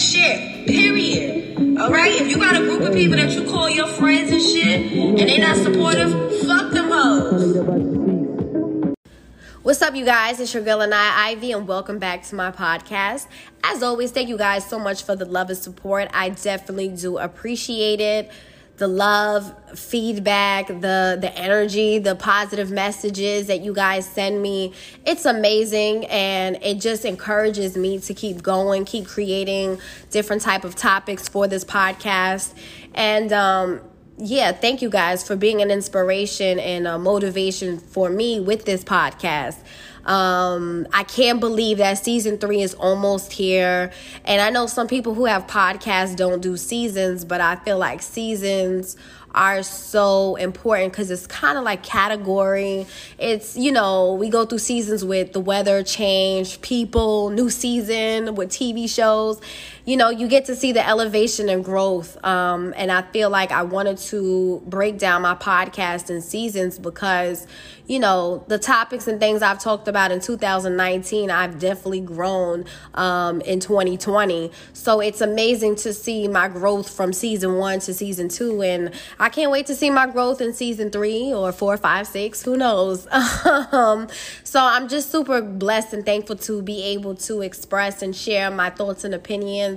shit. Period. All right. If you got a group of people that you call your friends and shit, and they not supportive, fuck them hoes. What's up, you guys? It's your girl Anaya, Ivy, and welcome back to my podcast. As always, thank you guys so much for the love and support. I definitely do appreciate it the love, feedback, the the energy, the positive messages that you guys send me. It's amazing and it just encourages me to keep going, keep creating different type of topics for this podcast. And um yeah, thank you guys for being an inspiration and a motivation for me with this podcast. Um, I can't believe that season three is almost here. And I know some people who have podcasts don't do seasons, but I feel like seasons are so important because it's kind of like category. It's, you know, we go through seasons with the weather change, people, new season with TV shows. You know, you get to see the elevation and growth. Um, and I feel like I wanted to break down my podcast in seasons because, you know, the topics and things I've talked about in 2019, I've definitely grown um, in 2020. So it's amazing to see my growth from season one to season two. And I can't wait to see my growth in season three or four, five, six. Who knows? um, so I'm just super blessed and thankful to be able to express and share my thoughts and opinions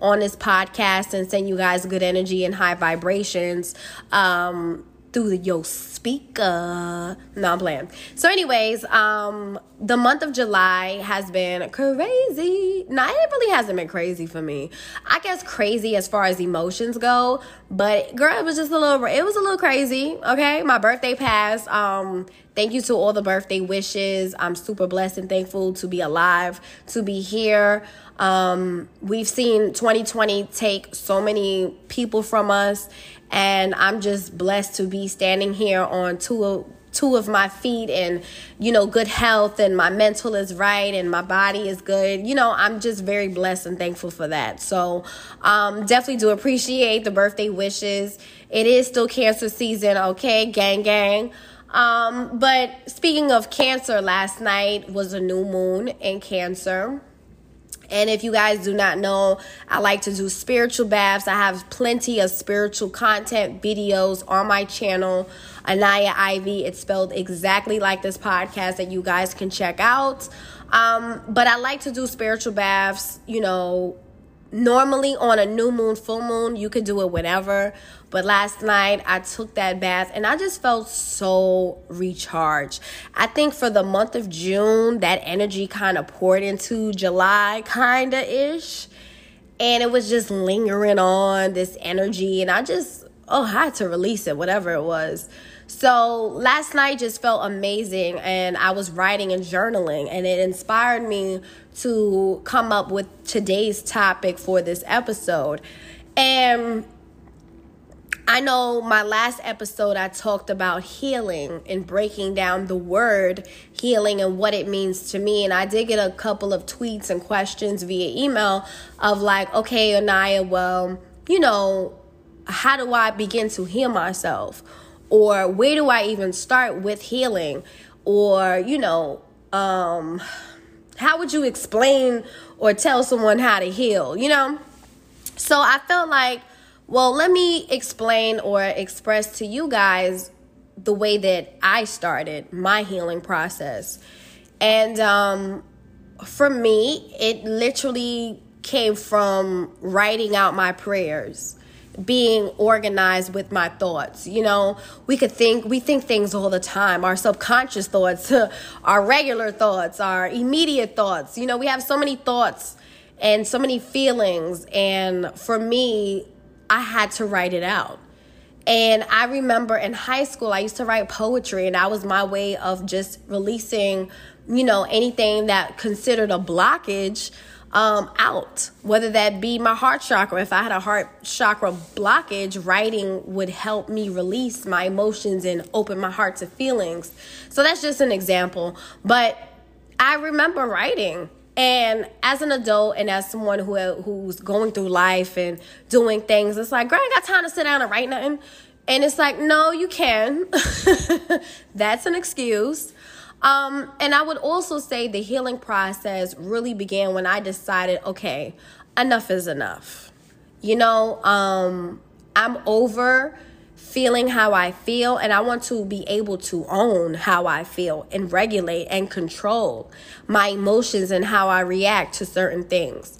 on this podcast and send you guys good energy and high vibrations. Um, through the yo speaker. No, I'm playing. So, anyways, um, the month of July has been crazy. Now, it really hasn't been crazy for me. I guess crazy as far as emotions go, but girl, it was just a little. It was a little crazy. Okay, my birthday passed. Um, thank you to all the birthday wishes. I'm super blessed and thankful to be alive, to be here. Um, we've seen 2020 take so many people from us and I'm just blessed to be standing here on two two of my feet and you know good health and my mental is right and my body is good. You know i'm just very blessed and thankful for that. So um, definitely do appreciate the birthday wishes. It is still cancer season okay gang gang. Um, but speaking of cancer last night was a new moon in cancer and if you guys do not know, I like to do spiritual baths. I have plenty of spiritual content videos on my channel, Anaya Ivy. It's spelled exactly like this podcast that you guys can check out. Um, but I like to do spiritual baths, you know, normally on a new moon, full moon, you could do it whenever. But last night I took that bath and I just felt so recharged. I think for the month of June, that energy kind of poured into July, kind of ish. And it was just lingering on this energy. And I just, oh, I had to release it, whatever it was. So last night just felt amazing, and I was writing and journaling, and it inspired me to come up with today's topic for this episode. And I know my last episode I talked about healing and breaking down the word healing and what it means to me. And I did get a couple of tweets and questions via email of like, okay, Anaya, well, you know, how do I begin to heal myself? Or where do I even start with healing? Or you know um how would you explain or tell someone how to heal you know? So I felt like well let me explain or express to you guys the way that I started my healing process. And um for me it literally came from writing out my prayers being organized with my thoughts. You know, we could think, we think things all the time. Our subconscious thoughts, our regular thoughts, our immediate thoughts. You know, we have so many thoughts and so many feelings. And for me, I had to write it out. And I remember in high school, I used to write poetry, and that was my way of just releasing, you know, anything that considered a blockage um, out, whether that be my heart chakra. If I had a heart chakra blockage, writing would help me release my emotions and open my heart to feelings. So that's just an example. But I remember writing. And as an adult and as someone who who's going through life and doing things, it's like, girl, I got time to sit down and write nothing. And it's like, no, you can. That's an excuse. Um, and I would also say the healing process really began when I decided, okay, enough is enough. You know, um, I'm over feeling how I feel, and I want to be able to own how I feel and regulate and control my emotions and how I react to certain things.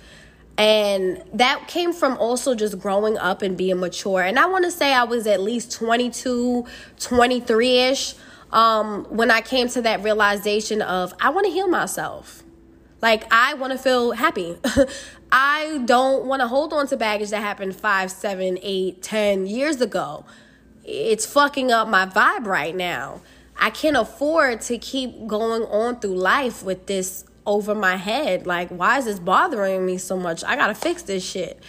And that came from also just growing up and being mature. And I want to say I was at least 22, 23 ish um, when I came to that realization of I want to heal myself. Like, I want to feel happy. I don't want to hold on to baggage that happened five, seven, eight, ten years ago. It's fucking up my vibe right now. I can't afford to keep going on through life with this over my head. Like, why is this bothering me so much? I gotta fix this shit.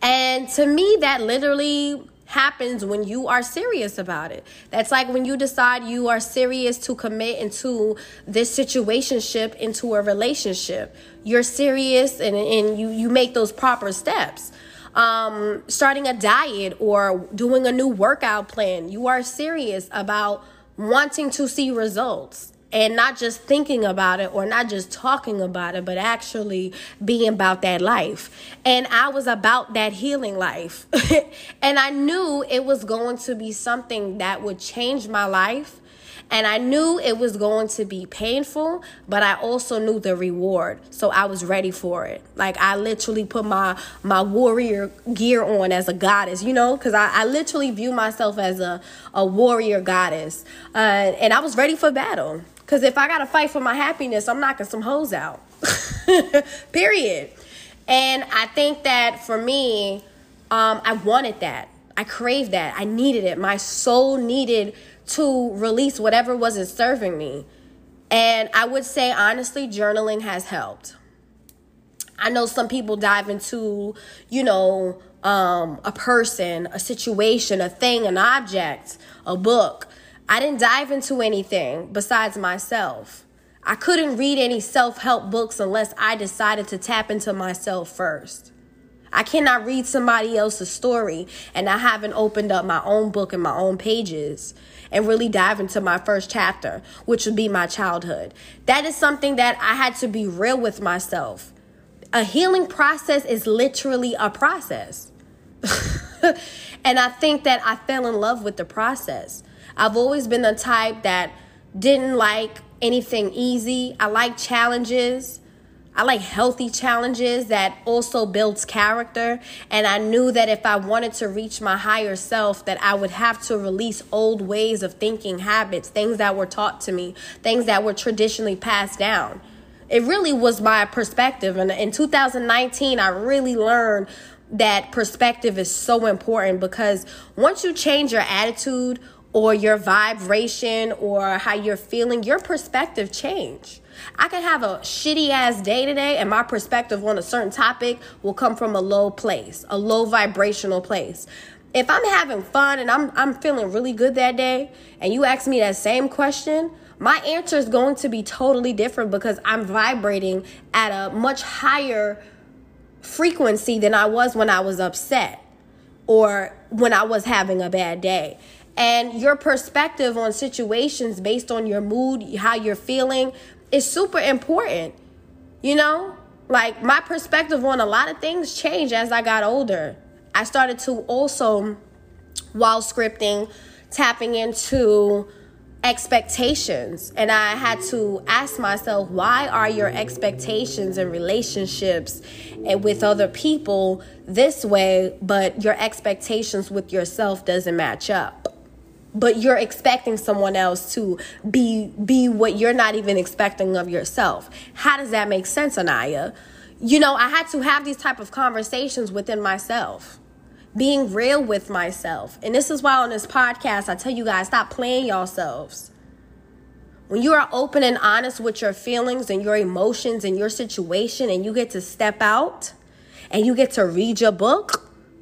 And to me, that literally happens when you are serious about it. That's like when you decide you are serious to commit into this situationship, into a relationship. You're serious and, and you, you make those proper steps. Um, starting a diet or doing a new workout plan. You are serious about wanting to see results and not just thinking about it or not just talking about it, but actually being about that life. And I was about that healing life. and I knew it was going to be something that would change my life. And I knew it was going to be painful, but I also knew the reward. So I was ready for it. Like I literally put my my warrior gear on as a goddess, you know, because I, I literally view myself as a, a warrior goddess. Uh, and I was ready for battle. Because if I got to fight for my happiness, I'm knocking some hoes out. Period. And I think that for me, um, I wanted that. I craved that. I needed it. My soul needed to release whatever wasn't serving me. And I would say, honestly, journaling has helped. I know some people dive into, you know, um, a person, a situation, a thing, an object, a book. I didn't dive into anything besides myself. I couldn't read any self help books unless I decided to tap into myself first. I cannot read somebody else's story and I haven't opened up my own book and my own pages and really dive into my first chapter, which would be my childhood. That is something that I had to be real with myself. A healing process is literally a process. and I think that I fell in love with the process. I've always been the type that didn't like anything easy. I like challenges. I like healthy challenges that also builds character and I knew that if I wanted to reach my higher self that I would have to release old ways of thinking habits, things that were taught to me, things that were traditionally passed down. It really was my perspective and in 2019 I really learned that perspective is so important because once you change your attitude or your vibration or how you're feeling, your perspective change. I can have a shitty ass day today and my perspective on a certain topic will come from a low place, a low vibrational place. If I'm having fun and I'm I'm feeling really good that day and you ask me that same question, my answer is going to be totally different because I'm vibrating at a much higher frequency than I was when I was upset or when I was having a bad day and your perspective on situations based on your mood, how you're feeling is super important. You know, like my perspective on a lot of things changed as I got older. I started to also, while scripting, tapping into expectations. And I had to ask myself, why are your expectations and relationships and with other people this way, but your expectations with yourself doesn't match up? But you're expecting someone else to be be what you're not even expecting of yourself. How does that make sense anaya? You know i had to have these type of conversations within myself being real with myself. And this is why on this podcast i tell you guys stop playing yourselves. When you are open and honest with your feelings and your emotions and your situation and you get to step out and you get to read your book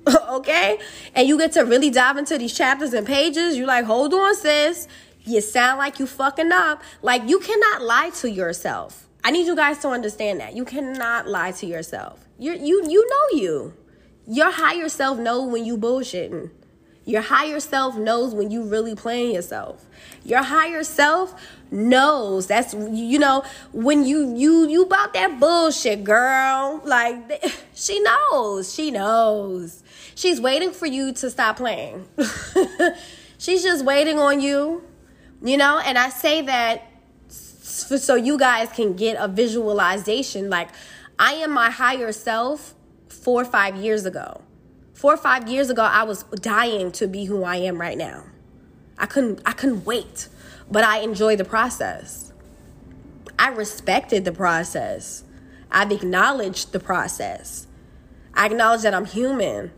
okay? And you get to really dive into these chapters and pages, you're like, hold on, sis. You sound like you fucking up. Like, you cannot lie to yourself. I need you guys to understand that. You cannot lie to yourself. You you you know you. Your higher self know when you bullshitting. Your higher self knows when you really playing yourself. Your higher self knows that's you know when you you you about that bullshit, girl. Like she knows, she knows. She's waiting for you to stop playing. She's just waiting on you, you know. And I say that so you guys can get a visualization. Like I am my higher self four or five years ago. Four or five years ago, I was dying to be who I am right now. I couldn't I couldn't wait, but I enjoy the process. I respected the process. I've acknowledged the process. I acknowledge that I'm human.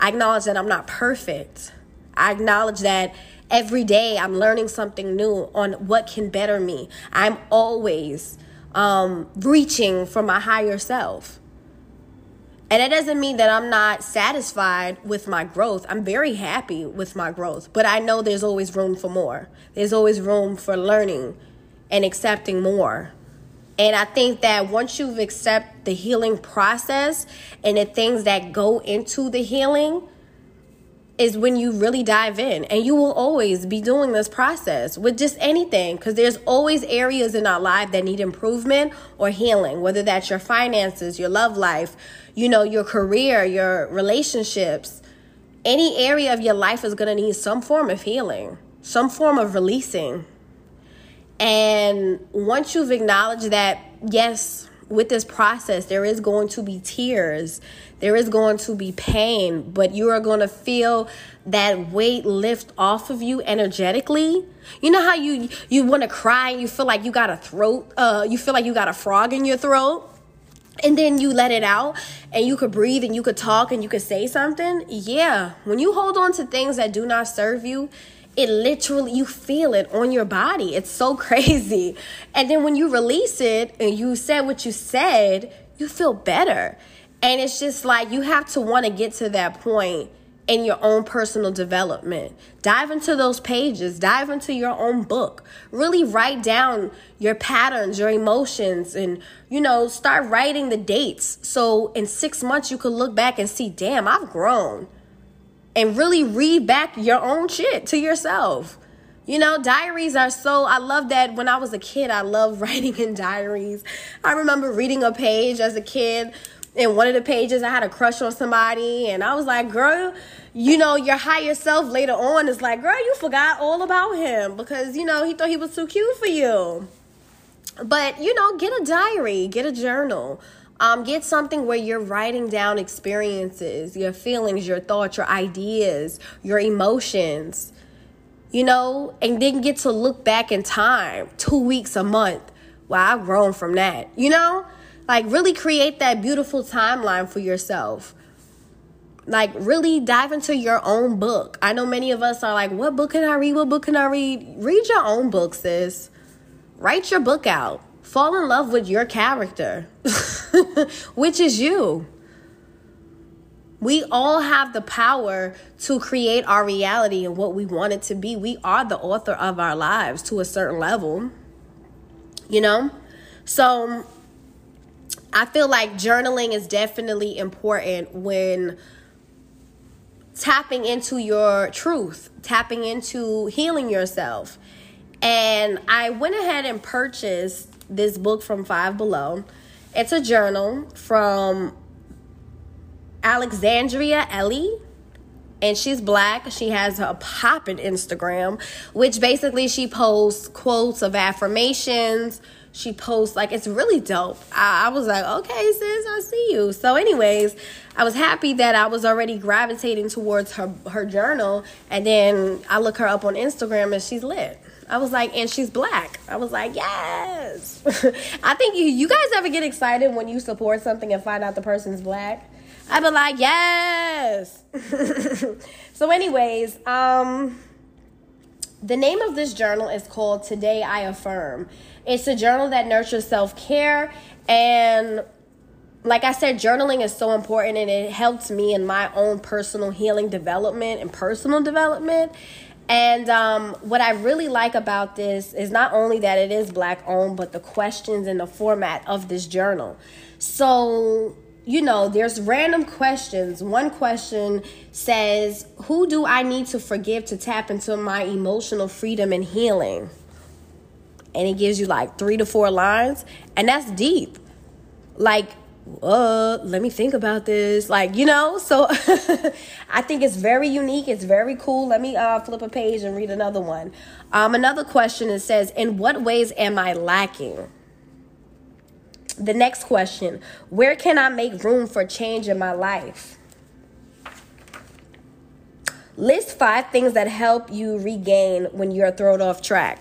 I acknowledge that I'm not perfect. I acknowledge that every day I'm learning something new on what can better me. I'm always um, reaching for my higher self. And it doesn't mean that I'm not satisfied with my growth. I'm very happy with my growth, but I know there's always room for more. There's always room for learning and accepting more. And I think that once you've accepted the healing process and the things that go into the healing, is when you really dive in. And you will always be doing this process with just anything because there's always areas in our life that need improvement or healing whether that's your finances your love life you know your career your relationships. Any area of your life is going to need some form of healing some form of releasing and once you've acknowledged that yes with this process, there is going to be tears, there is going to be pain, but you are going to feel that weight lift off of you energetically. You know how you you want to cry and you feel like you got a throat, uh, you feel like you got a frog in your throat. And then you let it out and you could breathe and you could talk and you could say something. Yeah, when you hold on to things that do not serve you, it literally you feel it on your body it's so crazy and then when you release it and you said what you said you feel better and it's just like you have to want to get to that point in your own personal development. Dive into those pages, dive into your own book. Really write down your patterns, your emotions, and you know, start writing the dates. So in six months, you could look back and see, damn, I've grown and really read back your own shit to yourself. You know, diaries are so, I love that when I was a kid, I loved writing in diaries. I remember reading a page as a kid. In one of the pages, I had a crush on somebody, and I was like, girl, you know, your higher self later on is like, girl, you forgot all about him because, you know, he thought he was too cute for you. But, you know, get a diary, get a journal. Um, get something where you're writing down experiences, your feelings, your thoughts, your ideas, your emotions, you know, and then get to look back in time, two weeks, a month. Wow, I've grown from that, you know? Like, really create that beautiful timeline for yourself. Like, really dive into your own book. I know many of us are like, what book can I read? What book can I read? Read your own book, sis. Write your book out Fall in love with your character, which is you. We all have the power to create our reality and what we want it to be. We are the author of our lives to a certain level, you know? So I feel like journaling is definitely important when tapping into your truth, tapping into healing yourself. And I went ahead and purchased this book from Five Below. It's a journal from Alexandria Ellie. And she's black. She has a poppin' Instagram, which basically she posts quotes of affirmations. She posts like it's really dope. I, I was like, okay, sis, I see you. So, anyways, I was happy that I was already gravitating towards her her journal, and then I look her up on Instagram and she's lit. I was like, and she's black. I was like, yes. I think you you guys ever get excited when you support something and find out the person's black? I'd be like, yes. so, anyways, um, the name of this journal is called Today I Affirm. It's a journal that nurtures self care and like I said, journaling is so important and it helps me in my own personal healing development and personal development. And um, what I really like about this is not only that it is black owned, but the questions and the format of this journal. So you know, there's random questions. One question says, Who do I need to forgive to tap into my emotional freedom and healing? And it gives you like three to four lines, and that's deep. Like, uh, let me think about this. Like, you know, so I think it's very unique. It's very cool. Let me uh, flip a page and read another one. Um, another question it says, In what ways am I lacking? The next question Where can I make room for change in my life? List five things that help you regain when you're thrown off track.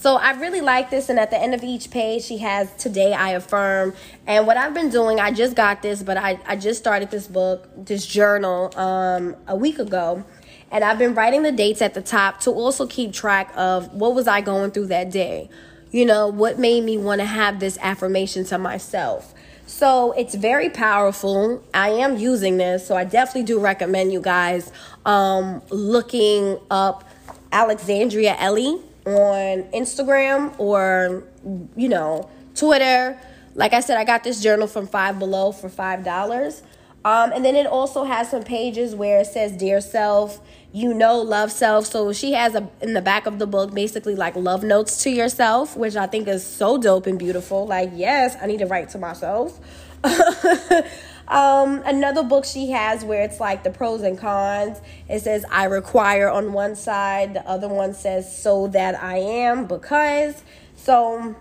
So I really like this. And at the end of each page, she has Today I Affirm. And what I've been doing, I just got this, but I, I just started this book, this journal, um, a week ago. And I've been writing the dates at the top to also keep track of what was I going through that day you know, what made me want to have this affirmation to myself. So it's very powerful. I am using this, so I definitely do recommend you guys um, looking up Alexandria Ellie on Instagram or, you know, Twitter. Like I said, I got this journal from Five Below for $5. Um, and then it also has some pages where it says Dear Self, you know, love self. So she has a in the back of the book basically like love notes to yourself, which I think is so dope and beautiful. Like, yes, I need to write to myself. um, another book she has where it's like the pros and cons. It says I require on one side, the other one says so that I am because. So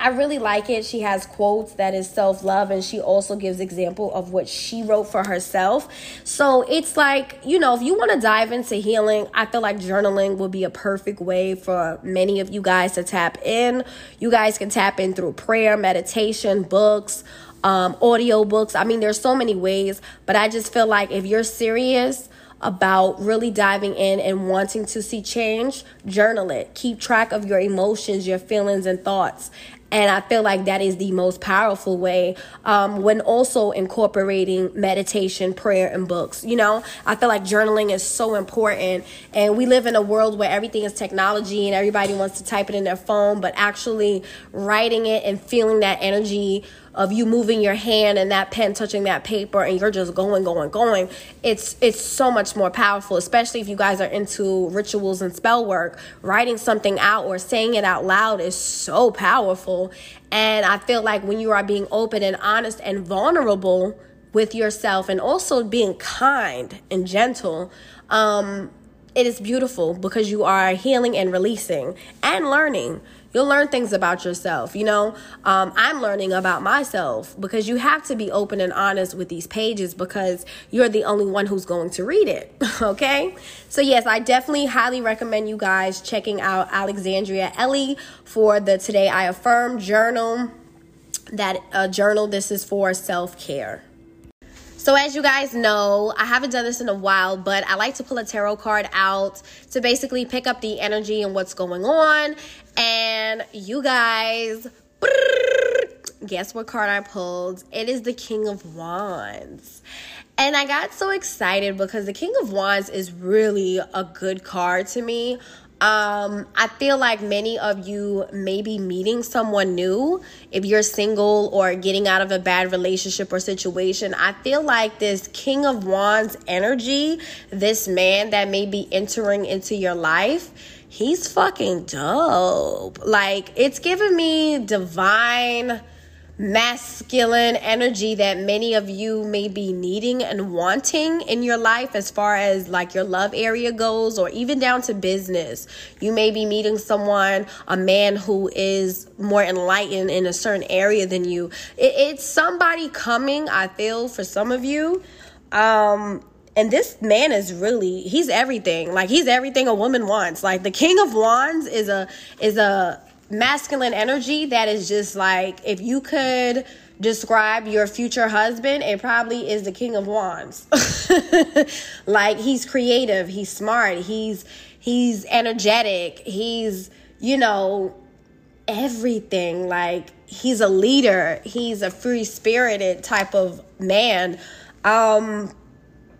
I really like it. She has quotes that is self love, and she also gives example of what she wrote for herself. So it's like you know, if you want to dive into healing, I feel like journaling would be a perfect way for many of you guys to tap in. You guys can tap in through prayer, meditation, books. Um, audio books. I mean, there's so many ways, but I just feel like if you're serious about really diving in and wanting to see change, journal it. Keep track of your emotions, your feelings, and thoughts. And I feel like that is the most powerful way um, when also incorporating meditation, prayer, and books. You know, I feel like journaling is so important. And we live in a world where everything is technology and everybody wants to type it in their phone, but actually writing it and feeling that energy of you moving your hand and that pen touching that paper and you're just going going going it's it's so much more powerful especially if you guys are into rituals and spell work writing something out or saying it out loud is so powerful and i feel like when you are being open and honest and vulnerable with yourself and also being kind and gentle um it is beautiful because you are healing and releasing and learning You'll learn things about yourself. You know, um, I'm learning about myself because you have to be open and honest with these pages because you're the only one who's going to read it. okay? So, yes, I definitely highly recommend you guys checking out Alexandria Ellie for the Today I Affirm journal. That uh, journal, this is for self care. So, as you guys know, I haven't done this in a while, but I like to pull a tarot card out to basically pick up the energy and what's going on. And you guys, guess what card I pulled? It is the King of Wands. And I got so excited because the King of Wands is really a good card to me. Um, I feel like many of you may be meeting someone new. If you're single or getting out of a bad relationship or situation, I feel like this King of Wands energy, this man that may be entering into your life, he's fucking dope. Like, it's giving me divine masculine energy that many of you may be needing and wanting in your life as far as like your love area goes or even down to business. You may be meeting someone, a man who is more enlightened in a certain area than you. It, it's somebody coming, I feel, for some of you. Um, and this man is really he's everything like he's everything a woman wants like the king of wands is a is a masculine energy that is just like if you could describe your future husband, it probably is the king of wands. like he's creative, he's smart, he's he's energetic, he's you know everything like he's a leader, he's a free-spirited type of man. Um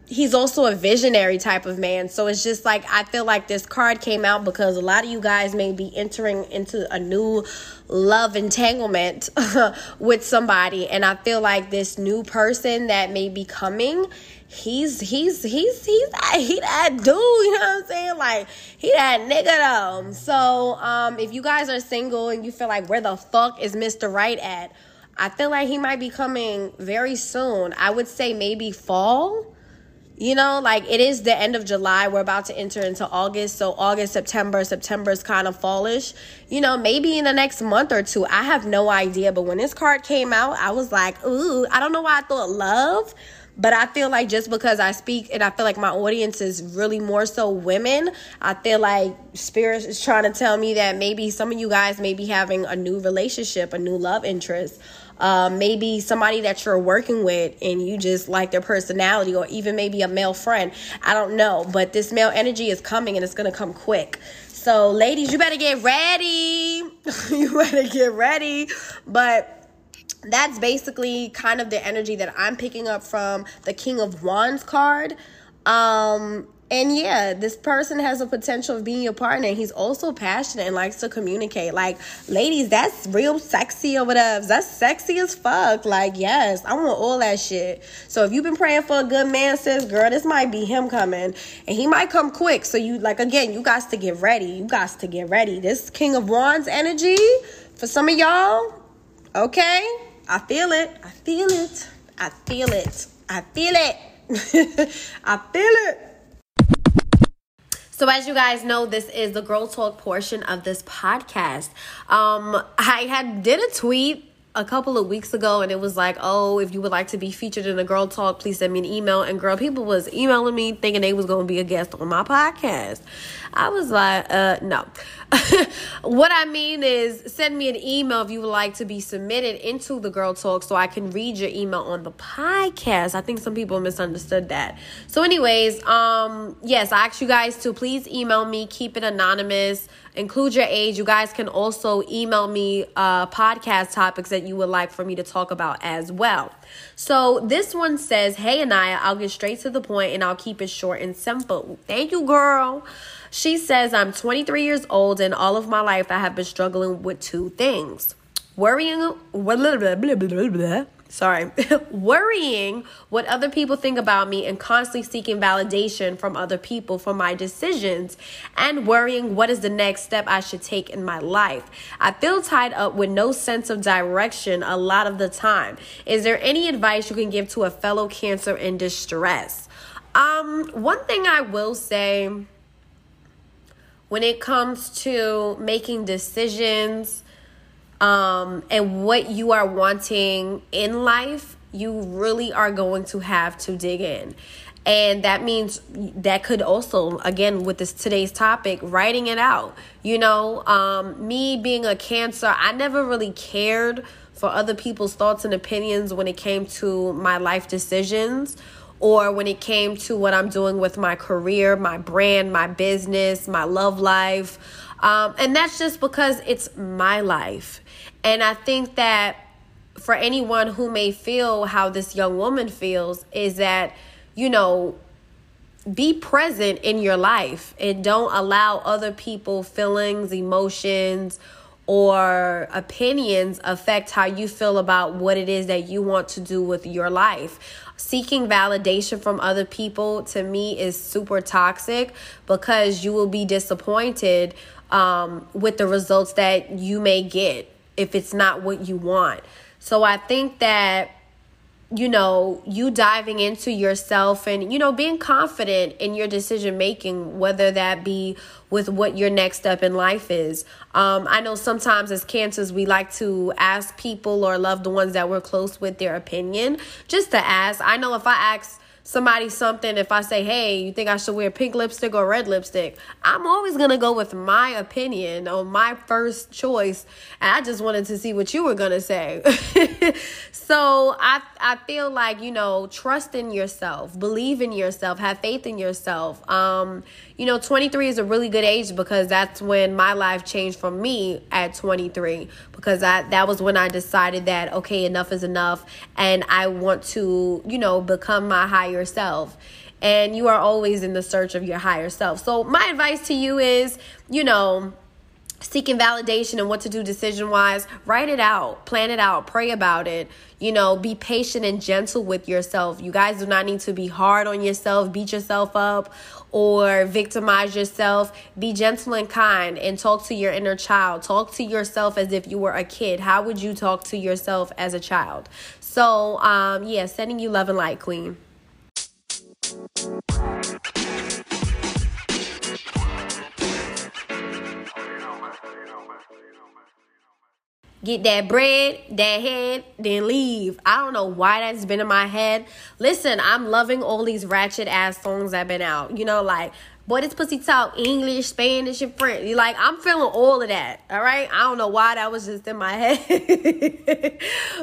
he's also a visionary type of man. So it's just like I feel like this card came out because a lot of you guys may be entering into a new love entanglement with somebody and I feel like this new person that may be coming he's he's he's he's that he that dude, you know what I'm saying? Like he that nigga though. So um if you guys are single and you feel like where the fuck is Mr. Right at? I feel like he might be coming very soon. I would say maybe fall. You know, like it is the end of July. We're about to enter into August. So, August, September, September is kind of fallish. You know, maybe in the next month or two. I have no idea. But when this card came out, I was like, ooh, I don't know why I thought love. But I feel like just because I speak and I feel like my audience is really more so women, I feel like Spirit is trying to tell me that maybe some of you guys may be having a new relationship, a new love interest. Uh, maybe somebody that you're working with and you just like their personality, or even maybe a male friend. I don't know, but this male energy is coming and it's gonna come quick. So, ladies, you better get ready. you better get ready. But that's basically kind of the energy that I'm picking up from the King of Wands card. Um, and yeah, this person has a potential of being your partner. He's also passionate and likes to communicate. Like, ladies, that's real sexy over there. That's sexy as fuck. Like, yes, I want all that shit. So if you've been praying for a good man, sis, girl, this might be him coming. And he might come quick. So you like again, you guys to get ready. You guys to get ready. This King of Wands energy for some of y'all, okay? I feel it. I feel it. I feel it. I feel it. I feel it. So as you guys know, this is the girl talk portion of this podcast. Um, I had did a tweet a couple of weeks ago and it was like, oh, if you would like to be featured in a girl talk, please send me an email. And girl, people was emailing me thinking they was gonna be a guest on my podcast. I was like, uh, no. what I mean is send me an email if you would like to be submitted into the girl talk so I can read your email on the podcast. I think some people misunderstood that. So, anyways, um, yes, I ask you guys to please email me, keep it anonymous include your age. You guys can also email me uh, podcast topics that you would like for me to talk about as well. So this one says, Hey, Anaya, I'll get straight to the point and I'll keep it short and simple. Thank you, girl. She says, I'm 23 years old and all of my life I have been struggling with two things worrying. Blah, blah, blah, sorry, worrying what other people think about me and constantly seeking validation from other people for my decisions and worrying what is the next step I should take in my life. I feel tied up with no sense of direction a lot of the time. Is there any advice you can give to a fellow cancer in distress? Um, one thing I will say when it comes to making decisions, um, and what you are wanting in life, you really are going to have to dig in. And that means that could also, again, with this today's topic, writing it out. You know, um, me being a cancer, I never really cared for other people's thoughts and opinions when it came to my life decisions or when it came to what I'm doing with my career, my brand, my business, my love life. Um, and that's just because it's my life. And I think that for anyone who may feel how this young woman feels, is that, you know, be present in your life and don't allow other people feelings emotions or opinions affect how you feel about what it is that you want to do with your life. Seeking validation from other people to me is super toxic because you will be disappointed um, with the results that you may get if it's not what you want. So I think that you know, you diving into yourself and, you know, being confident in your decision making, whether that be with what your next step in life is. Um, I know sometimes as cancers, we like to ask people or loved ones that we're close with their opinion just to ask. I know if I ask, somebody something, if I say, hey, you think I should wear pink lipstick or red lipstick, I'm always going to go with my opinion on my first choice. And I just wanted to see what you were going to say. so I, I feel like, you know, trust in yourself, believe in yourself, have faith in yourself. Um, you know, 23 is a really good age because that's when my life changed for me at 23 because I, that was when I decided that, okay, enough is enough and I want to, you know, become my higher self. and you are always in the search of your higher self. So, my advice to you is, you know, seeking validation and what to do decision wise, write it out, plan it out, pray about it. You know, be patient and gentle with yourself. You guys do not need to be hard on yourself, beat yourself up, or victimize yourself. Be gentle and kind and talk to your inner child. Talk to yourself as if you were a kid. How would you talk to yourself as a child? So, um, yeah, sending you love and light, Queen. Get that bread, that head, then leave. I don't know why that's been in my head. Listen, I'm loving all these ratchet ass songs that been out. You know, like boy, this pussy talk English, Spanish, and French. Like I'm feeling all of that. All right. I don't know why that was just in my head.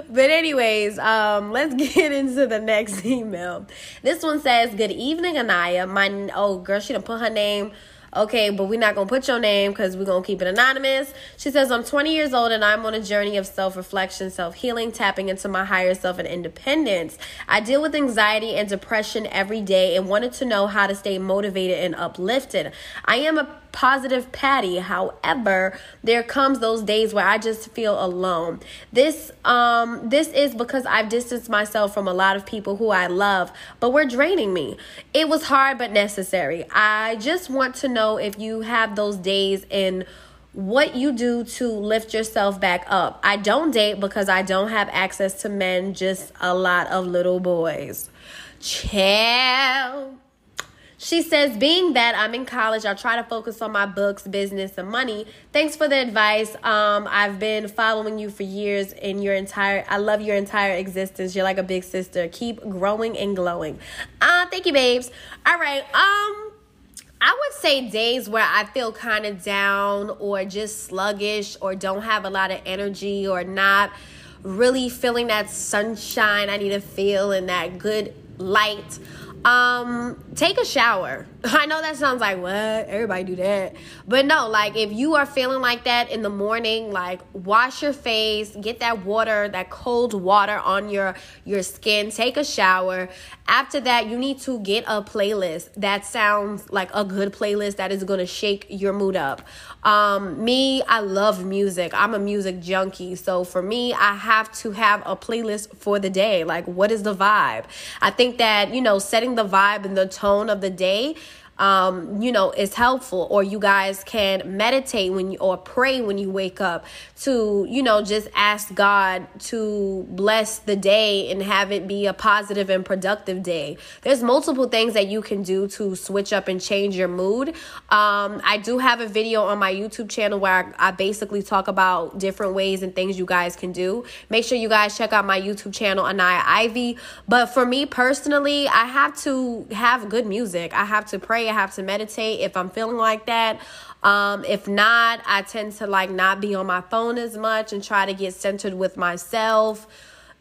but anyways, um, let's get into the next email. This one says, "Good evening, Anaya. My oh girl, she done put her name." Okay, but we're not going to put your name because we're going to keep it anonymous. She says, I'm 20 years old and I'm on a journey of self reflection, self healing, tapping into my higher self and independence. I deal with anxiety and depression every day and wanted to know how to stay motivated and uplifted. I am a positive Patty. However, there comes those days where I just feel alone. This um this is because I've distanced myself from a lot of people who I love, but we're draining me. It was hard but necessary. I just want to know if you have those days and what you do to lift yourself back up. I don't date because I don't have access to men, just a lot of little boys. Chill. She says, being that I'm in college, I try to focus on my books, business, and money. Thanks for the advice. Um, I've been following you for years in your entire I love your entire existence. You're like a big sister. Keep growing and glowing. Uh, thank you, babes. All right. Um I would say days where I feel kind of down or just sluggish or don't have a lot of energy or not really feeling that sunshine I need to feel and that good light um take a shower i know that sounds like what? Everybody do that. But no like if you are feeling like that in the morning like wash your face get that water that cold water on your your skin take a shower. After that you need to get a playlist that sounds like a good playlist that is going to shake your mood up. Um me i love music. I'm a music junkie. So for me i have to have a playlist for the day. Like what is the vibe? I think that you know setting the vibe and the tone of the day um, you know, is helpful. Or you guys can meditate when you or pray when you wake up to, you know, just ask God to bless the day and have it be a positive and productive day. There's multiple things that you can do to switch up and change your mood. Um, I do have a video on my YouTube channel where I, I basically talk about different ways and things you guys can do. Make sure you guys check out my YouTube channel, Anaya Ivy. But for me personally, I have to have good music. I have to pray I have to meditate if I'm feeling like that. Um, if not, I tend to like not be on my phone as much and try to get centered with myself.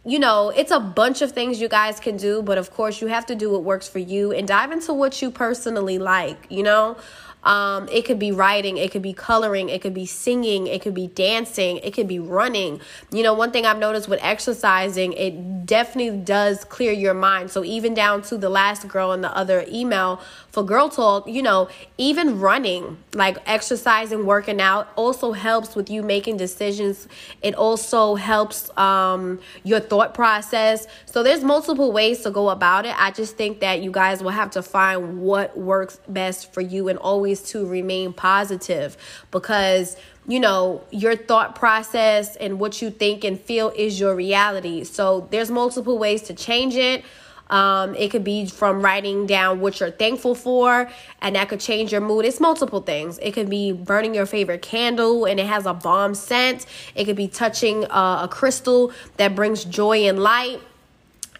You know, it's a bunch of things you guys can do, but of course, you have to do what works for you and dive into what you personally like, you know? Um, it could be writing, it could be coloring, it could be singing, it could be dancing, it could be running. You know, one thing I've noticed with exercising, it definitely does clear your mind. So even down to the last girl in the other email for girl talk, you know, even running, like exercising, working out, also helps with you making decisions. It also helps um, your thought process. So there's multiple ways to go about it. I just think that you guys will have to find what works best for you and always to remain positive because you know your thought process and what you think and feel is your reality so there's multiple ways to change it um, it could be from writing down what you're thankful for, and that could change your mood. It's multiple things. It could be burning your favorite candle and it has a bomb scent. It could be touching uh, a crystal that brings joy and light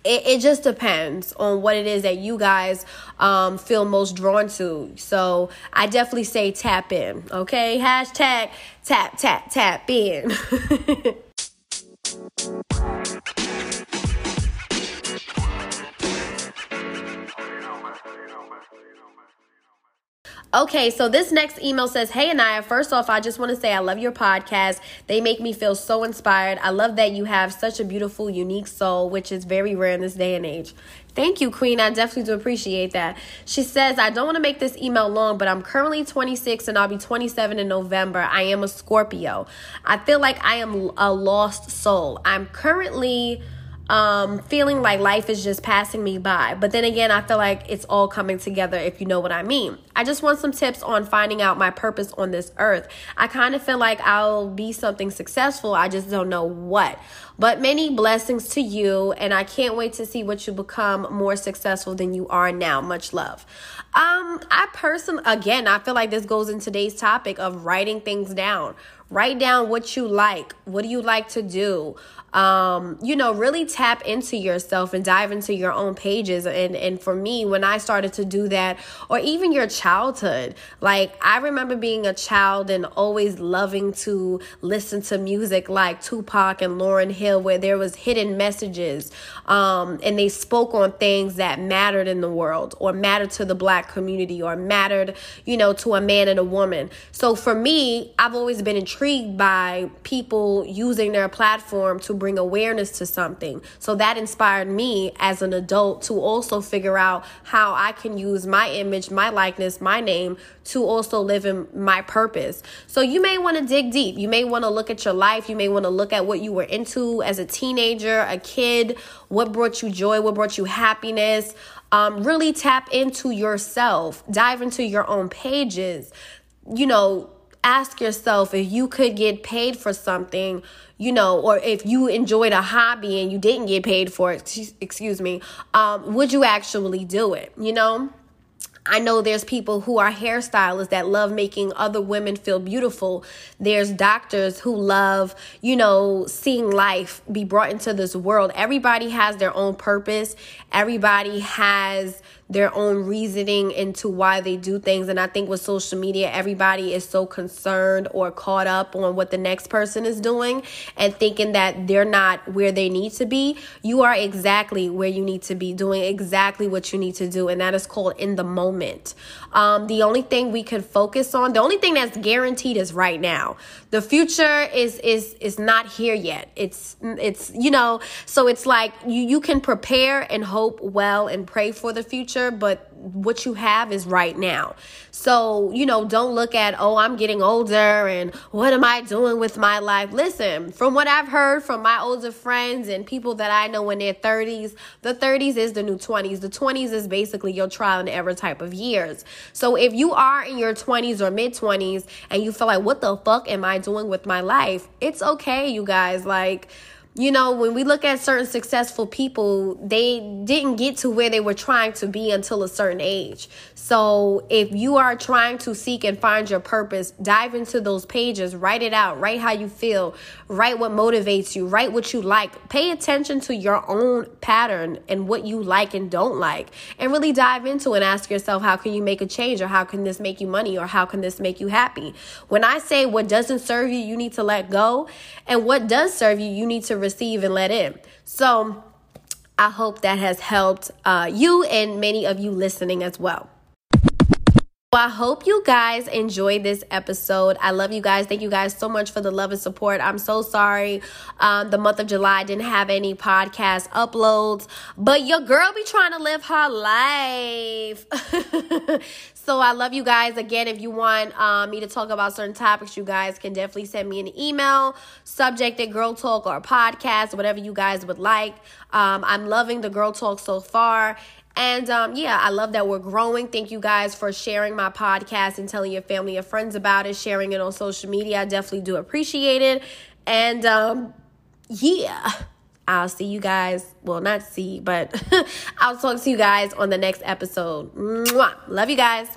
it, it just depends on what it is that you guys um, feel most drawn to. So I definitely say tap in. Okay, hashtag tap tap tap in. Okay, so this next email says, Hey Anaya, first off, I just want to say I love your podcast. They make me feel so inspired. I love that you have such a beautiful, unique soul, which is very rare in this day and age. Thank you, Queen. I definitely do appreciate that. She says, I don't want to make this email long, but I'm currently 26 and I'll be 27 in November. I am a Scorpio. I feel like I am a lost soul. I'm currently um, feeling like life is just passing me by. But then again, I feel like it's all coming together if you know what I mean. I just want some tips on finding out my purpose on this earth. I kind of feel like I'll be something successful, I just don't know what. But many blessings to you, and I can't wait to see what you become more successful than you are now. Much love. Um, I personally, again, I feel like this goes in today's topic of writing things down. Write down what you like. What do you like to do? Um, you know, really tap into yourself and dive into your own pages. And, and for me, when I started to do that, or even your childhood, like I remember being a child and always loving to listen to music like Tupac and Lauryn Hill, where there was hidden messages um, and they spoke on things that mattered in the world or mattered to the black community or mattered, you know, to a man and a woman. So for me, I've always been intrigued by people using their platform to bring awareness to something. So that inspired me as an adult to also figure out how I can use my image, my likeness, my name to also live in my purpose. So you may want to dig deep. You may want to look at your life. You may want to look at what you were into as a teenager, a kid, what brought you joy, what brought you happiness. Um, really tap into yourself, dive into your own pages. You know, ask yourself if you could get paid for something you know, or if you enjoyed a hobby and you didn't get paid for it, excuse me, um, would you actually do it? You know? I know there's people who are hairstylists that love making other women feel beautiful. There's doctors who love, you know, seeing life be brought into this world. Everybody has their own purpose. Everybody has their own reasoning into why they do things. And I think with social media, everybody is so concerned or caught up on what the next person is doing and thinking that they're not where they need to be. You are exactly where you need to be, doing exactly what you need to do. And that is called in the moment. Um, the only thing we could focus on, the only thing that's guaranteed is right now. The future is is is not here yet. It's it's you know, so it's like you you can prepare and hope well and pray for the future, but what you have is right now. So, you know, don't look at, oh, I'm getting older and what am I doing with my life? Listen, from what I've heard from my older friends and people that I know in their 30s, the 30s is the new 20s. The 20s is basically your trial and error type of years. So if you are in your 20s or mid 20s and you feel like, what the fuck am I doing with my life? It's okay, you guys. Like, you know, when we look at certain successful people, they didn't get to where they were trying to be until a certain age. So, if you are trying to seek and find your purpose, dive into those pages, write it out, write how you feel, write what motivates you, write what you like. Pay attention to your own pattern and what you like and don't like, and really dive into and ask yourself, how can you make a change, or how can this make you money, or how can this make you happy? When I say what doesn't serve you, you need to let go, and what does serve you, you need to receive and let in. So I hope that has helped uh, you and many of you listening as well. Well, I hope you guys enjoyed this episode. I love you guys. Thank you guys so much for the love and support. I'm so sorry um, the month of July didn't have any podcast uploads, but your girl be trying to live her life. so I love you guys. Again, if you want um, me to talk about certain topics, you guys can definitely send me an email, subject at Girl Talk or podcast, whatever you guys would like. Um, I'm loving the Girl Talk so far. And um, yeah, I love that we're growing. Thank you guys for sharing my podcast and telling your family and friends about it, sharing it on social media. I definitely do appreciate it. And um, yeah, I'll see you guys. Well, not see, but I'll talk to you guys on the next episode. Mwah. Love you guys.